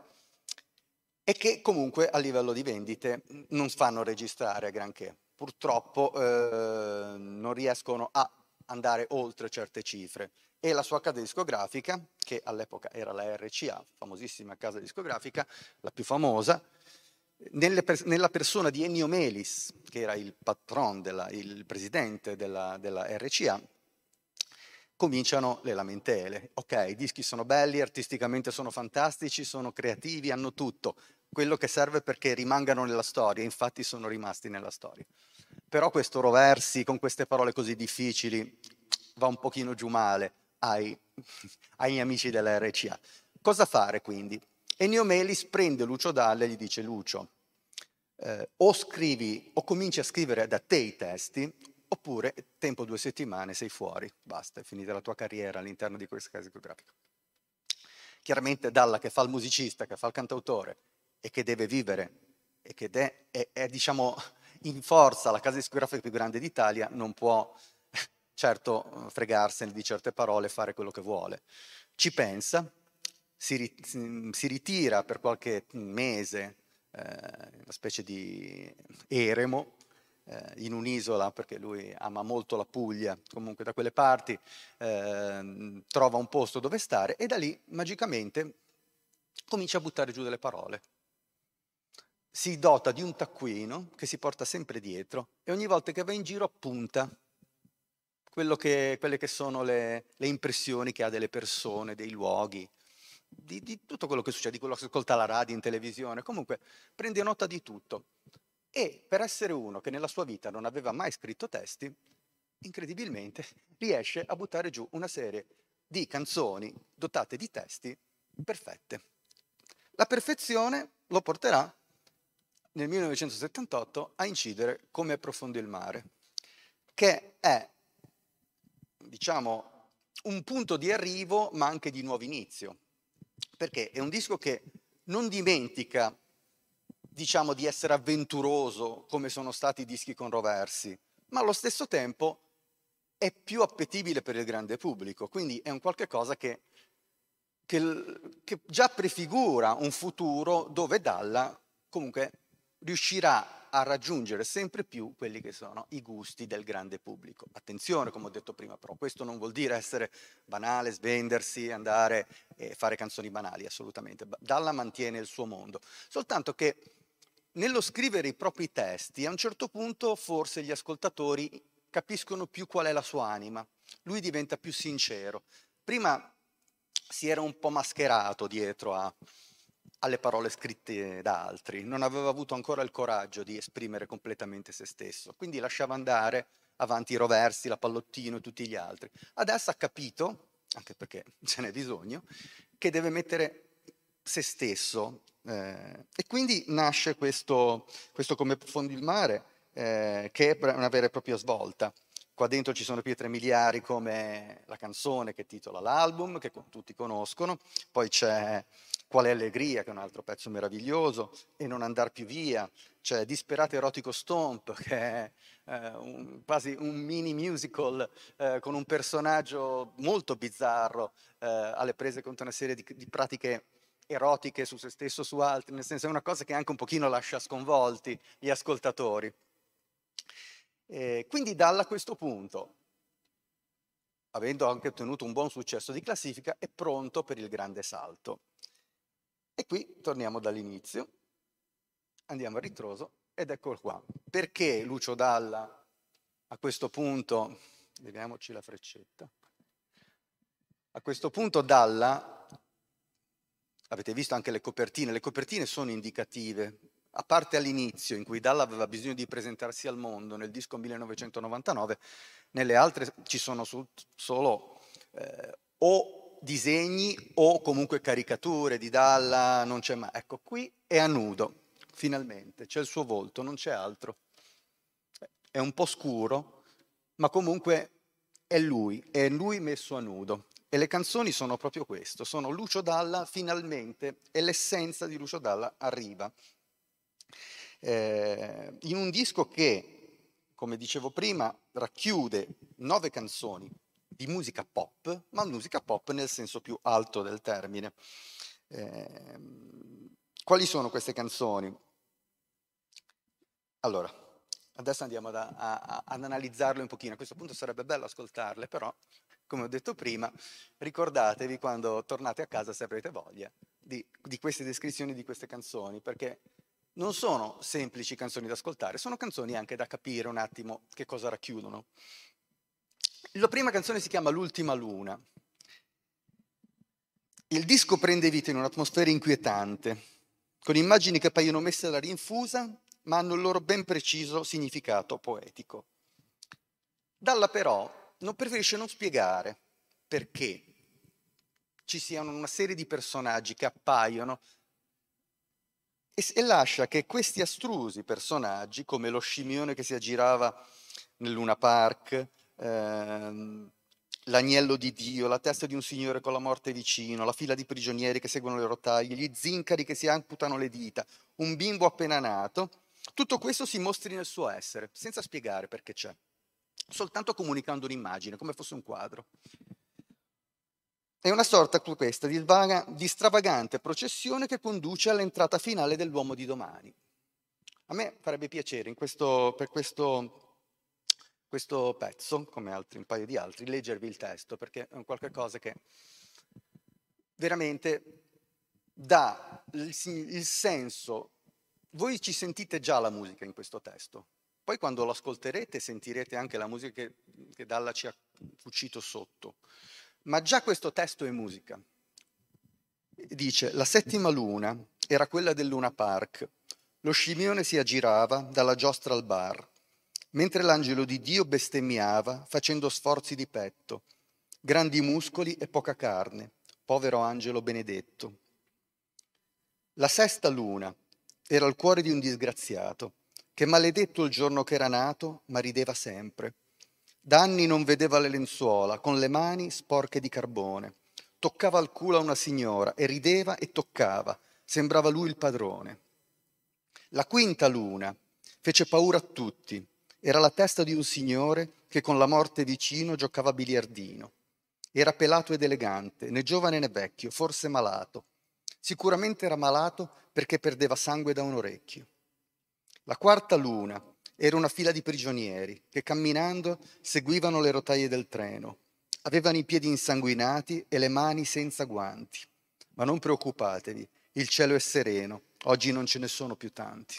E che comunque a livello di vendite non fanno registrare granché. Purtroppo eh, non riescono a andare oltre certe cifre e la sua casa discografica, che all'epoca era la RCA, famosissima casa discografica, la più famosa, nella persona di Ennio Melis, che era il patron, della, il presidente della, della RCA, cominciano le lamentele. Ok, i dischi sono belli, artisticamente sono fantastici, sono creativi, hanno tutto, quello che serve perché rimangano nella storia, infatti sono rimasti nella storia. Però questo Roversi con queste parole così difficili va un pochino giù male ai, ai amici della RCA. Cosa fare quindi? Ennio Melis prende Lucio Dalle e gli dice Lucio, eh, o scrivi o cominci a scrivere da te i testi oppure tempo due settimane sei fuori, basta, è finita la tua carriera all'interno di questa casa discografica. Chiaramente Dalla che fa il musicista, che fa il cantautore e che deve vivere e che è, è, è diciamo, in forza la casa discografica più grande d'Italia, non può certo fregarsene di certe parole e fare quello che vuole. Ci pensa, si, si ritira per qualche mese, eh, una specie di eremo, eh, in un'isola, perché lui ama molto la Puglia, comunque da quelle parti, eh, trova un posto dove stare e da lì magicamente comincia a buttare giù delle parole si dota di un taccuino che si porta sempre dietro e ogni volta che va in giro appunta che, quelle che sono le, le, impressioni che ha delle persone, dei luoghi, di, di, tutto quello che succede, di quello che ascolta la radio, in televisione, comunque prende nota di tutto. E per essere uno che nella sua vita non aveva mai scritto testi, incredibilmente riesce a buttare giù una serie di canzoni dotate di testi perfette. La perfezione lo porterà nel 1978 a incidere Come è profondo il mare, che è, diciamo, un punto di arrivo ma anche di nuovo inizio, perché è un disco che non dimentica, diciamo, di essere avventuroso come sono stati i dischi con Roversi, ma allo stesso tempo è più appetibile per il grande pubblico, quindi è un qualche cosa che, che, che già prefigura un futuro dove Dalla comunque riuscirà a raggiungere sempre più quelli che sono i gusti del grande pubblico. Attenzione, come ho detto prima, però questo non vuol dire essere banale, svendersi, andare e fare canzoni banali, assolutamente. Dalla mantiene il suo mondo. Soltanto che nello scrivere i propri testi, a un certo punto forse gli ascoltatori capiscono più qual è la sua anima. Lui diventa più sincero. Prima si era un po' mascherato dietro a alle parole scritte da altri, non aveva avuto ancora il coraggio di esprimere completamente se stesso, quindi lasciava andare avanti i Roversi, la Pallottino e tutti gli altri. Adesso ha capito, anche perché ce n'è bisogno, che deve mettere se stesso eh, e quindi nasce questo, questo come profondi il mare, eh, che è una vera e propria svolta. Qua dentro ci sono pietre miliari come la canzone che titola l'album, che tutti conoscono, poi c'è Qual è allegria, che è un altro pezzo meraviglioso, e Non andar più via, c'è Disperato erotico stomp, che è eh, un, quasi un mini musical eh, con un personaggio molto bizzarro, eh, alle prese contro una serie di, di pratiche erotiche su se stesso, su altri, nel senso è una cosa che anche un pochino lascia sconvolti gli ascoltatori. E quindi Dalla a questo punto, avendo anche ottenuto un buon successo di classifica, è pronto per il grande salto. E qui torniamo dall'inizio, andiamo a ritroso ed eccolo qua. Perché Lucio Dalla a questo punto, vediamoci la freccetta, a questo punto Dalla, avete visto anche le copertine, le copertine sono indicative, a parte all'inizio in cui Dalla aveva bisogno di presentarsi al mondo nel disco 1999, nelle altre ci sono solo eh, o disegni o comunque caricature di Dalla, non c'è mai. Ecco, qui è a nudo, finalmente, c'è il suo volto, non c'è altro. È un po' scuro, ma comunque è lui, è lui messo a nudo. E le canzoni sono proprio questo, sono Lucio Dalla finalmente e l'essenza di Lucio Dalla arriva eh, in un disco che, come dicevo prima, racchiude nove canzoni di musica pop, ma musica pop nel senso più alto del termine. Eh, quali sono queste canzoni? Allora, adesso andiamo ad, a, a, ad analizzarle un pochino. A questo punto sarebbe bello ascoltarle, però, come ho detto prima, ricordatevi quando tornate a casa se avrete voglia di, di queste descrizioni di queste canzoni, perché non sono semplici canzoni da ascoltare, sono canzoni anche da capire un attimo che cosa racchiudono. La prima canzone si chiama L'ultima luna. Il disco prende vita in un'atmosfera inquietante, con immagini che paiono messe alla rinfusa, ma hanno il loro ben preciso significato poetico. Dalla però non preferisce non spiegare perché ci siano una serie di personaggi che appaiono e, e lascia che questi astrusi personaggi, come lo scimione che si aggirava nel Luna Park, ehm, l'agnello di Dio, la testa di un signore con la morte vicino, la fila di prigionieri che seguono le rotaie, gli zincari che si amputano le dita, un bimbo appena nato, tutto questo si mostri nel suo essere, senza spiegare perché c'è, soltanto comunicando un'immagine, come fosse un quadro. È una sorta questa di, vaga, di stravagante processione che conduce all'entrata finale dell'uomo di domani. A me farebbe piacere questo, per questo, questo, pezzo, come altri, un paio di altri, leggervi il testo, perché è un qualche che veramente dà il, il senso. Voi ci sentite già la musica in questo testo, poi quando lo ascolterete sentirete anche la musica che, che Dalla ci ha cucito sotto. Ma già questo testo è musica. Dice, la settima luna era quella del Luna Park. Lo scimione si aggirava dalla giostra al bar, mentre l'angelo di Dio bestemmiava facendo sforzi di petto, grandi muscoli e poca carne, povero angelo benedetto. La sesta luna era il cuore di un disgraziato, che maledetto il giorno che era nato, ma rideva sempre da anni non vedeva le lenzuola, con le mani sporche di carbone. Toccava al culo a una signora e rideva e toccava. Sembrava lui il padrone. La quinta luna fece paura a tutti. Era la testa di un signore che con la morte vicino giocava a biliardino. Era pelato ed elegante, né giovane né vecchio, forse malato. Sicuramente era malato perché perdeva sangue da un orecchio. La quarta luna era una fila di prigionieri che camminando seguivano le rotaie del treno. Avevano i piedi insanguinati e le mani senza guanti. Ma non preoccupatevi, il cielo è sereno, oggi non ce ne sono più tanti.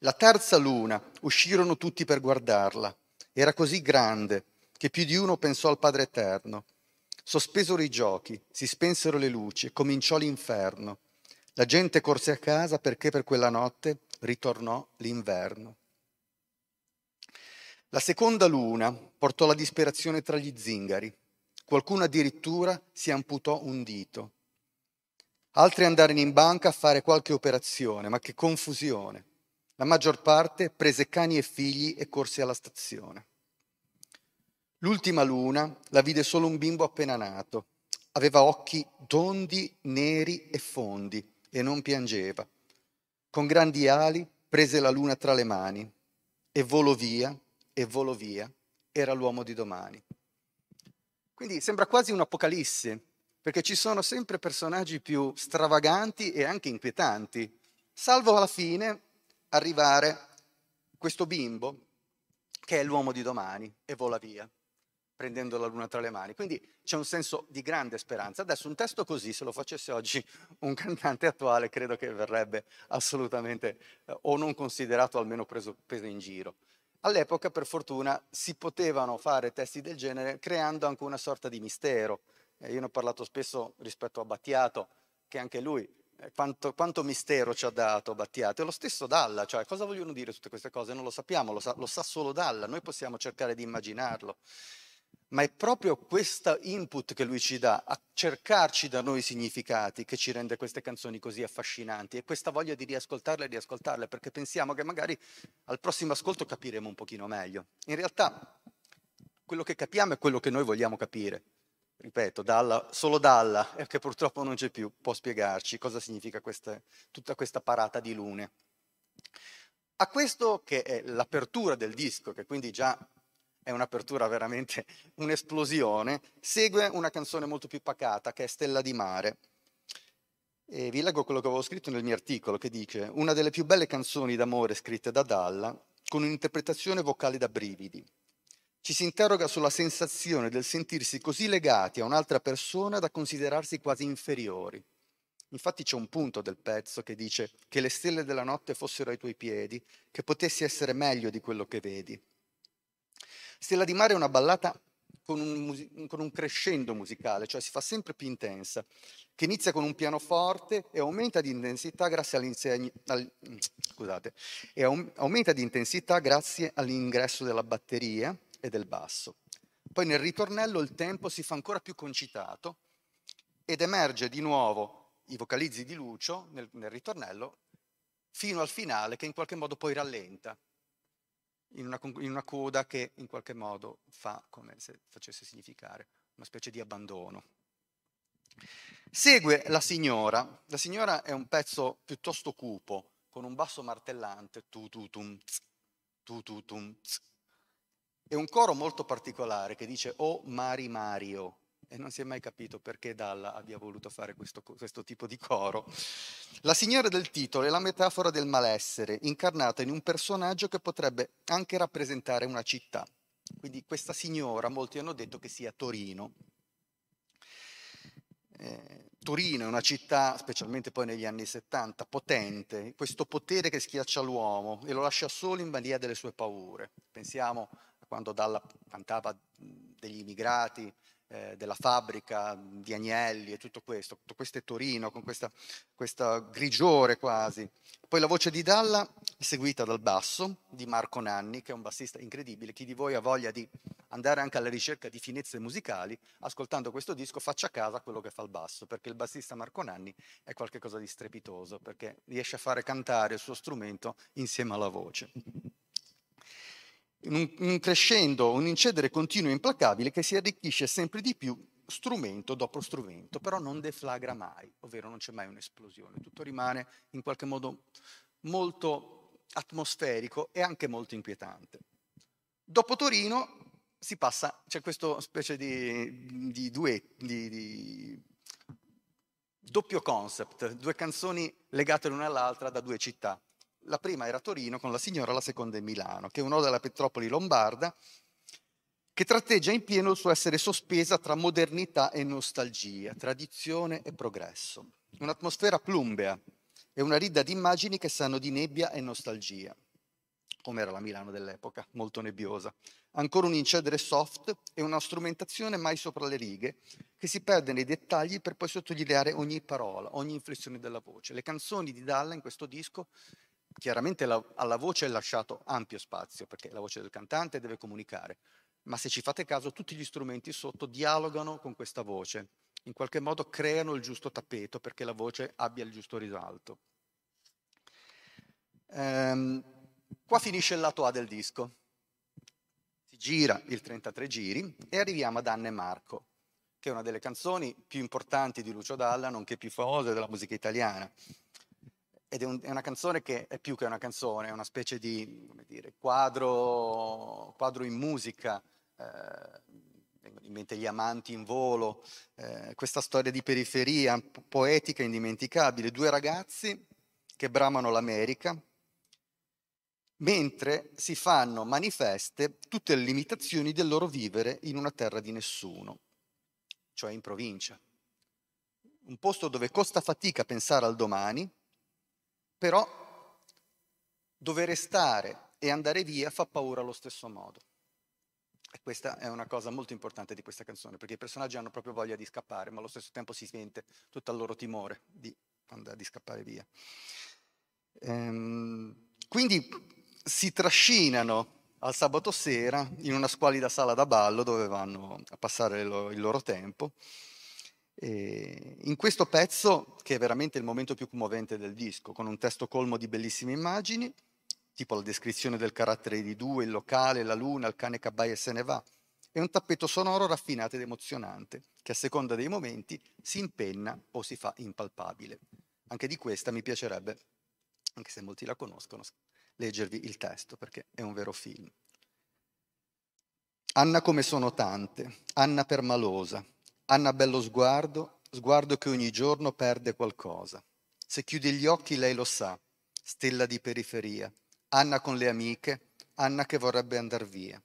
La terza luna uscirono tutti per guardarla. Era così grande che più di uno pensò al Padre Eterno. Sospesero i giochi, si spensero le luci e cominciò l'inferno. La gente corse a casa perché per quella notte ritornò l'inverno. La seconda luna portò la disperazione tra gli zingari. Qualcuno addirittura si amputò un dito. Altri andarono in banca a fare qualche operazione, ma che confusione. La maggior parte prese cani e figli e corse alla stazione. L'ultima luna la vide solo un bimbo appena nato. Aveva occhi tondi, neri e fondi e non piangeva. Con grandi ali prese la luna tra le mani e volò via, e volò via. Era l'uomo di domani. Quindi sembra quasi un'apocalisse, perché ci sono sempre personaggi più stravaganti e anche inquietanti, salvo alla fine arrivare questo bimbo che è l'uomo di domani e vola via prendendo la luna tra le mani. Quindi c'è un senso di grande speranza. Adesso un testo così, se lo facesse oggi un cantante attuale, credo che verrebbe assolutamente eh, o non considerato, almeno preso, preso in giro. All'epoca, per fortuna, si potevano fare testi del genere creando anche una sorta di mistero. Eh, io ne ho parlato spesso rispetto a Battiato, che anche lui quanto, quanto, mistero ci ha dato Battiato. E lo stesso Dalla, cioè cosa vogliono dire tutte queste cose? Non lo sappiamo, lo sa, lo sa solo Dalla, noi possiamo cercare di immaginarlo ma è proprio questo input che lui ci dà, a cercarci da noi significati, che ci rende queste canzoni così affascinanti e questa voglia di riascoltarle e riascoltarle, perché pensiamo che magari al prossimo ascolto capiremo un pochino meglio. In realtà quello che capiamo è quello che noi vogliamo capire. Ripeto, Dalla, solo Dalla, che purtroppo non c'è più, può spiegarci cosa significa queste, tutta questa parata di lune. A questo che è l'apertura del disco, che quindi già è un'apertura veramente un'esplosione, segue una canzone molto più pacata che è Stella di mare. E vi leggo quello che avevo scritto nel mio articolo che dice una delle più belle canzoni d'amore scritte da Dalla con un'interpretazione vocale da brividi. Ci si interroga sulla sensazione del sentirsi così legati a un'altra persona da considerarsi quasi inferiori. Infatti c'è un punto del pezzo che dice che le stelle della notte fossero ai tuoi piedi, che potessi essere meglio di quello che vedi. Stella di mare è una ballata con un, con un, crescendo musicale, cioè si fa sempre più intensa, che inizia con un pianoforte e aumenta di intensità grazie, al, scusate, e aumenta di intensità grazie all'ingresso della batteria e del basso. Poi nel ritornello il tempo si fa ancora più concitato ed emerge di nuovo i vocalizzi di Lucio nel, nel ritornello fino al finale che in qualche modo poi rallenta in una, in una coda che in qualche modo fa come se facesse significare una specie di abbandono. Segue La Signora. La Signora è un pezzo piuttosto cupo, con un basso martellante, tu tu tum, tz, tu tu tum, tz, e un coro molto particolare che dice Oh Mari Mario, e non si è mai capito perché Dalla abbia voluto fare questo, questo, tipo di coro. La signora del titolo è la metafora del malessere, incarnata in un personaggio che potrebbe anche rappresentare una città. Quindi questa signora, molti hanno detto che sia Torino. Eh, Torino è una città, specialmente poi negli anni 70, potente, questo potere che schiaccia l'uomo e lo lascia solo in balia delle sue paure. Pensiamo quando Dalla cantava degli immigrati, eh, della fabbrica di Agnelli e tutto questo, tutto questo è Torino con questa, grigiore quasi. Poi la voce di Dalla è seguita dal basso di Marco Nanni, che è un bassista incredibile. Chi di voi ha voglia di andare anche alla ricerca di finezze musicali, ascoltando questo disco faccia a casa quello che fa il basso, perché il bassista Marco Nanni è qualcosa di strepitoso, perché riesce a fare cantare il suo strumento insieme alla voce un, un crescendo, un incedere continuo e implacabile che si arricchisce sempre di più strumento dopo strumento, però non deflagra mai, ovvero non c'è mai un'esplosione, tutto rimane in qualche modo molto atmosferico e anche molto inquietante. Dopo Torino si passa, c'è questa specie di, di, duet, di, di doppio concept, due canzoni legate l'una all'altra da due città. La prima era Torino con la signora, la seconda è Milano, che è un'oda della metropoli lombarda, che tratteggia in pieno il suo essere sospesa tra modernità e nostalgia, tradizione e progresso. Un'atmosfera plumbea e una ridda di immagini che sanno di nebbia e nostalgia, come era la Milano dell'epoca, molto nebbiosa, ancora un incedere soft e una strumentazione mai sopra le righe, che si perde nei dettagli per poi sottolineare ogni parola, ogni inflessione della voce. Le canzoni di Dalla in questo disco, chiaramente la, alla voce è lasciato ampio spazio, perché la voce del cantante deve comunicare, ma se ci fate caso tutti gli strumenti sotto dialogano con questa voce, in qualche modo creano il giusto tappeto perché la voce abbia il giusto risalto. Ehm, qua finisce il lato A del disco. Si gira il 33 giri e arriviamo ad Anne Marco, che è una delle canzoni più importanti di Lucio Dalla, nonché più famose della musica italiana. Ed è, un, è, una canzone che è più che una canzone, è una specie di dire, quadro, quadro, in musica, eh, in mente gli amanti in volo, eh, questa storia di periferia poetica indimenticabile, due ragazzi che bramano l'America, mentre si fanno manifeste tutte le limitazioni del loro vivere in una terra di nessuno cioè in provincia. Un posto dove costa fatica pensare al domani, però dove restare e andare via fa paura allo stesso modo. E questa è una cosa molto importante di questa canzone, perché i personaggi hanno proprio voglia di scappare, ma allo stesso tempo si sente tutto il loro timore di, di scappare via. Ehm, quindi si trascinano al sabato sera in una squalida sala da ballo dove vanno a passare il loro tempo. E in questo pezzo, che è veramente il momento più commovente del disco, con un testo colmo di bellissime immagini, tipo la descrizione del carattere di due, il locale, la luna, il cane che abbaia e se ne va, e un tappeto sonoro raffinato ed emozionante, che a seconda dei momenti si impenna o si fa impalpabile. Anche di questa mi piacerebbe, anche se molti la conoscono, leggervi il testo perché è un vero film. Anna come sono tante, Anna permalosa, Anna bello sguardo, sguardo che ogni giorno perde qualcosa. Se chiudi gli occhi lei lo sa, stella di periferia, Anna con le amiche, Anna che vorrebbe andar via.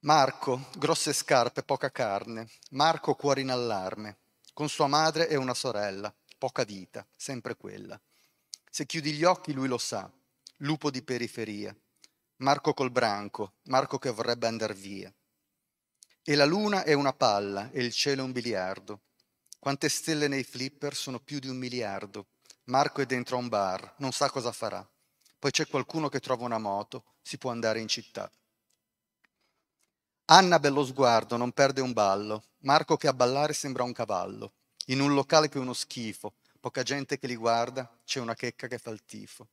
Marco, grosse scarpe, poca carne, Marco cuore in allarme, con sua madre e una sorella, poca vita, sempre quella. Se chiudi gli occhi lui lo sa, lupo di periferia, Marco col branco, Marco che vorrebbe andar via. E la luna è una palla e il cielo un biliardo. Quante stelle nei flipper sono più di un miliardo. Marco è dentro a un bar, non sa cosa farà. Poi c'è qualcuno che trova una moto, si può andare in città. Anna bello sguardo, non perde un ballo. Marco che a ballare sembra un cavallo. In un locale che è uno schifo, poca gente che li guarda, c'è una checca che fa il tifo.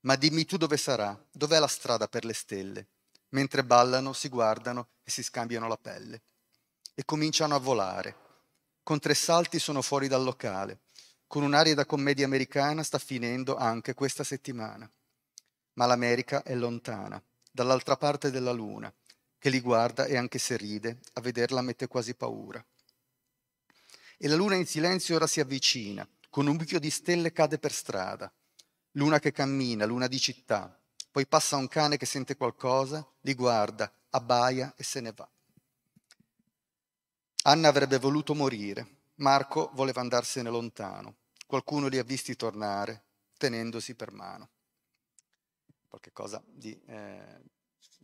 Ma dimmi tu dove sarà, dov'è la strada per le stelle? Mentre ballano, si guardano e si scambiano la pelle. E cominciano a volare. Con tre salti sono fuori dal locale. Con un'aria da commedia americana sta finendo anche questa settimana. Ma l'America è lontana, dall'altra parte della luna, che li guarda e anche se ride, a vederla mette quasi paura. E la luna in silenzio ora si avvicina, con un mucchio di stelle cade per strada luna che cammina, luna di città. Poi passa un cane che sente qualcosa, li guarda, abbaia e se ne va. Anna avrebbe voluto morire, Marco voleva andarsene lontano. Qualcuno li ha visti tornare, tenendosi per mano. Qualche cosa di... Eh,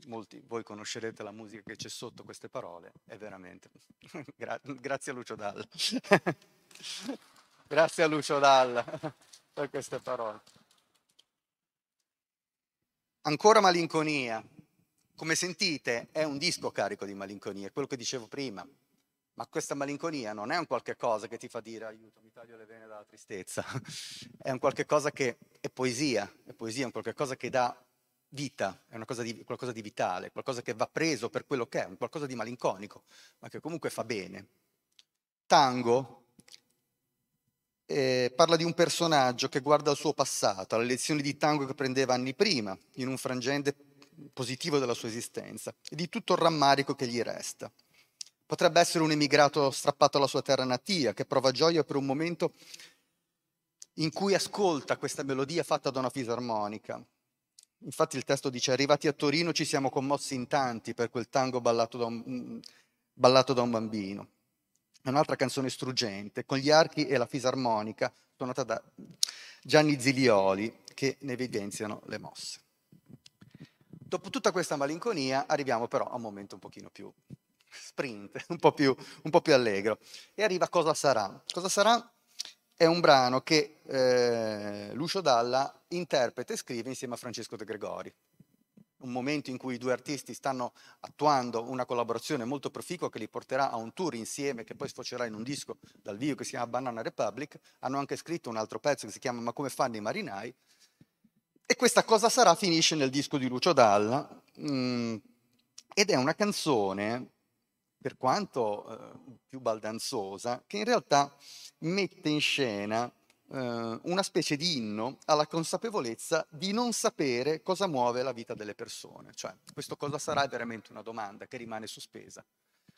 molti, voi conoscerete la musica che c'è sotto queste parole, è veramente... Gra- grazie a Lucio Dalla. grazie a Lucio Dalla per queste parole. Ancora malinconia. Come sentite è un disco carico di malinconia, quello che dicevo prima. Ma questa malinconia non è un qualche cosa che ti fa dire aiuto, mi taglio le vene dalla tristezza. è un qualche cosa che è poesia, è poesia, è un qualche cosa che dà vita, è di, qualcosa di vitale, qualcosa che va preso per quello che è, un qualcosa di malinconico, ma che comunque fa bene. Tango eh, parla di un personaggio che guarda al suo passato, alle lezioni di tango che prendeva anni prima, in un frangente positivo della sua esistenza, e di tutto il rammarico che gli resta. Potrebbe essere un emigrato strappato alla sua terra natia, che prova gioia per un momento in cui ascolta questa melodia fatta da una fisarmonica. Infatti il testo dice, arrivati a Torino ci siamo commossi in tanti per quel tango ballato da un, ballato da un bambino è un'altra canzone struggente, con gli archi e la fisarmonica, suonata da Gianni Zilioli, che ne evidenziano le mosse. Dopo tutta questa malinconia arriviamo però a un momento un pochino più sprint, un po' più, un po più allegro. E arriva Cosa sarà? Cosa sarà? È un brano che eh, Lucio Dalla interpreta e scrive insieme a Francesco De Gregori. Un momento in cui i due artisti stanno attuando una collaborazione molto proficua che li porterà a un tour insieme che poi sfocerà in un disco dal vivo che si chiama Banana Republic. Hanno anche scritto un altro pezzo che si chiama Ma come fanno i marinai? E questa cosa sarà finisce nel disco di Lucio Dalla mm, ed è una canzone, per quanto eh, più baldanzosa, che in realtà mette in scena eh, una specie di inno alla consapevolezza di non sapere cosa muove la vita delle persone. Cioè, questo cosa sarà è veramente una domanda che rimane sospesa.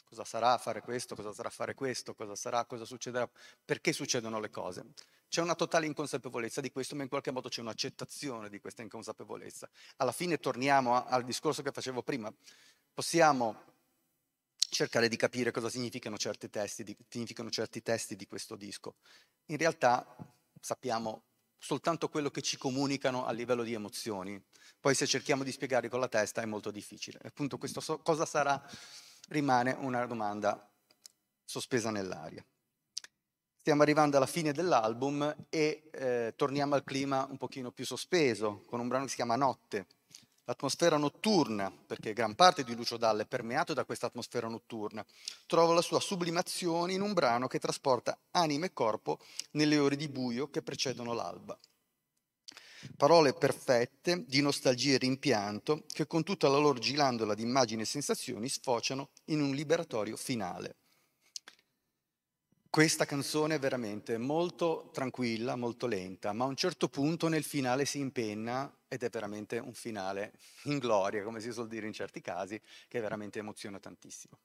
Cosa sarà fare questo? Cosa sarà fare questo? Cosa sarà? Cosa succederà? Perché succedono le cose? C'è una totale inconsapevolezza di questo, ma in qualche modo c'è un'accettazione di questa inconsapevolezza. Alla fine torniamo a, al discorso che facevo prima. Possiamo cercare di capire cosa significano certi, testi di, significano certi testi di questo disco. In realtà sappiamo soltanto quello che ci comunicano a livello di emozioni. Poi se cerchiamo di spiegarli con la testa è molto difficile. Appunto questo so, cosa sarà rimane una domanda sospesa nell'aria. Stiamo arrivando alla fine dell'album e eh, torniamo al clima un pochino più sospeso, con un brano che si chiama Notte. L'atmosfera notturna, perché gran parte di Lucio Dalla è permeato da questa atmosfera notturna, trova la sua sublimazione in un brano che trasporta anima e corpo nelle ore di buio che precedono l'alba. Parole perfette di nostalgia e rimpianto che con tutta la loro gilandola di immagini e sensazioni sfociano in un liberatorio finale. Questa canzone è veramente molto tranquilla, molto lenta, ma a un certo punto nel finale si impenna ed è veramente un finale in gloria, come si suol dire in certi casi, che veramente emoziona tantissimo.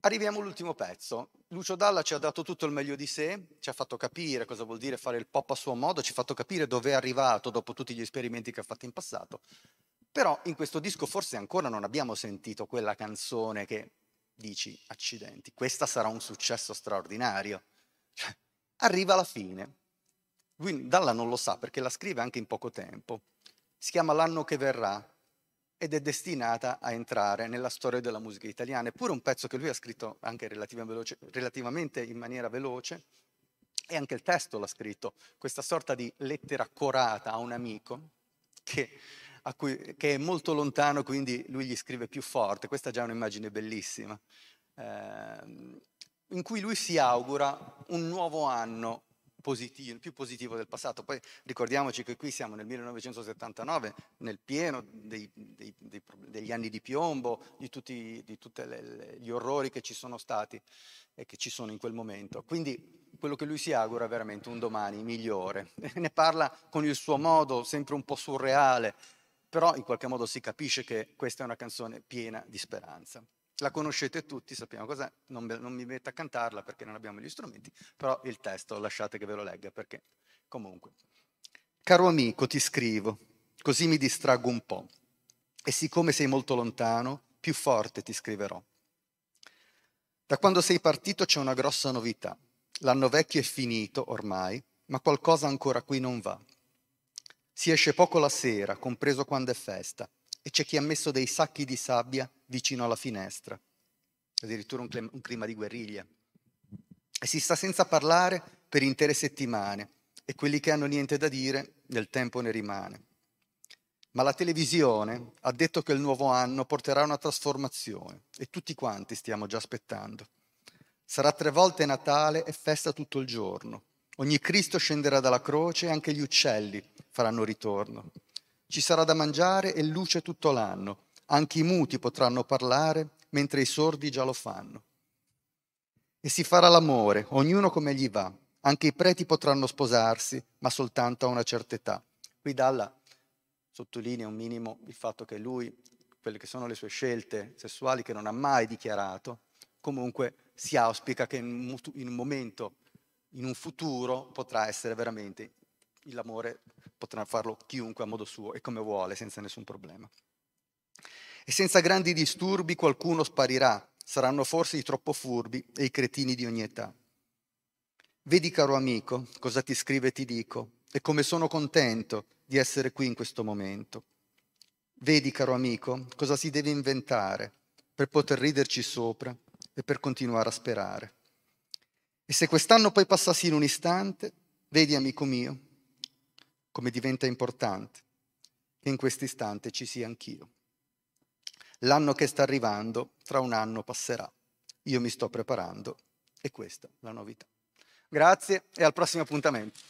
Arriviamo all'ultimo pezzo. Lucio Dalla ci ha dato tutto il meglio di sé, ci ha fatto capire cosa vuol dire fare il pop a suo modo, ci ha fatto capire dove è arrivato dopo tutti gli esperimenti che ha fatto in passato. Però in questo disco forse ancora non abbiamo sentito quella canzone che dici, accidenti, questa sarà un successo straordinario. Arriva alla fine. Dalla non lo sa perché la scrive anche in poco tempo. Si chiama L'anno che verrà ed è destinata a entrare nella storia della musica italiana. Eppure un pezzo che lui ha scritto anche relativamente in maniera veloce e anche il testo l'ha scritto, questa sorta di lettera corata a un amico che cui, che è molto lontano, quindi lui gli scrive più forte. Questa è già un'immagine bellissima, eh, in cui lui si augura un nuovo anno positivo, più positivo del passato. Poi ricordiamoci che qui siamo nel 1979, nel pieno dei, dei, dei, degli anni di piombo, di tutti di gli orrori che ci sono stati e che ci sono in quel momento. Quindi quello che lui si augura è veramente un domani migliore. ne parla con il suo modo, sempre un po' surreale, però in qualche modo si capisce che questa è una canzone piena di speranza. La conoscete tutti, sappiamo cos'è, non, non mi metto a cantarla perché non abbiamo gli strumenti, però il testo lasciate che ve lo legga perché comunque. Caro amico, ti scrivo, così mi distraggo un po', e siccome sei molto lontano, più forte ti scriverò. Da quando sei partito c'è una grossa novità. L'anno vecchio è finito ormai, ma qualcosa ancora qui non va. Si esce poco la sera, compreso quando è festa, e c'è chi ha messo dei sacchi di sabbia vicino alla finestra. Addirittura un clima, un clima di guerriglia. E si sta senza parlare per intere settimane e quelli che hanno niente da dire nel tempo ne rimane. Ma la televisione ha detto che il nuovo anno porterà una trasformazione e tutti quanti stiamo già aspettando. Sarà tre volte Natale e festa tutto il giorno. Ogni Cristo scenderà dalla croce e anche gli uccelli faranno ritorno. Ci sarà da mangiare e luce tutto l'anno. Anche i muti potranno parlare mentre i sordi già lo fanno. E si farà l'amore, ognuno come gli va. Anche i preti potranno sposarsi, ma soltanto a una certa età. Qui Dalla sottolinea un minimo il fatto che lui, quelle che sono le sue scelte sessuali che non ha mai dichiarato, comunque si auspica che in un momento in un futuro potrà essere veramente l'amore, potrà farlo chiunque a modo suo e come vuole, senza nessun problema. E senza grandi disturbi qualcuno sparirà, saranno forse i troppo furbi e i cretini di ogni età. Vedi caro amico cosa ti scrive e ti dico e come sono contento di essere qui in questo momento. Vedi, caro amico, cosa si deve inventare per poter riderci sopra e per continuare a sperare. E se quest'anno poi passassi in un istante, vedi, amico mio, come diventa importante che in questo istante ci sia anch'io. L'anno che sta arrivando, tra un anno passerà. Io mi sto preparando e questa è la novità. Grazie e al prossimo appuntamento.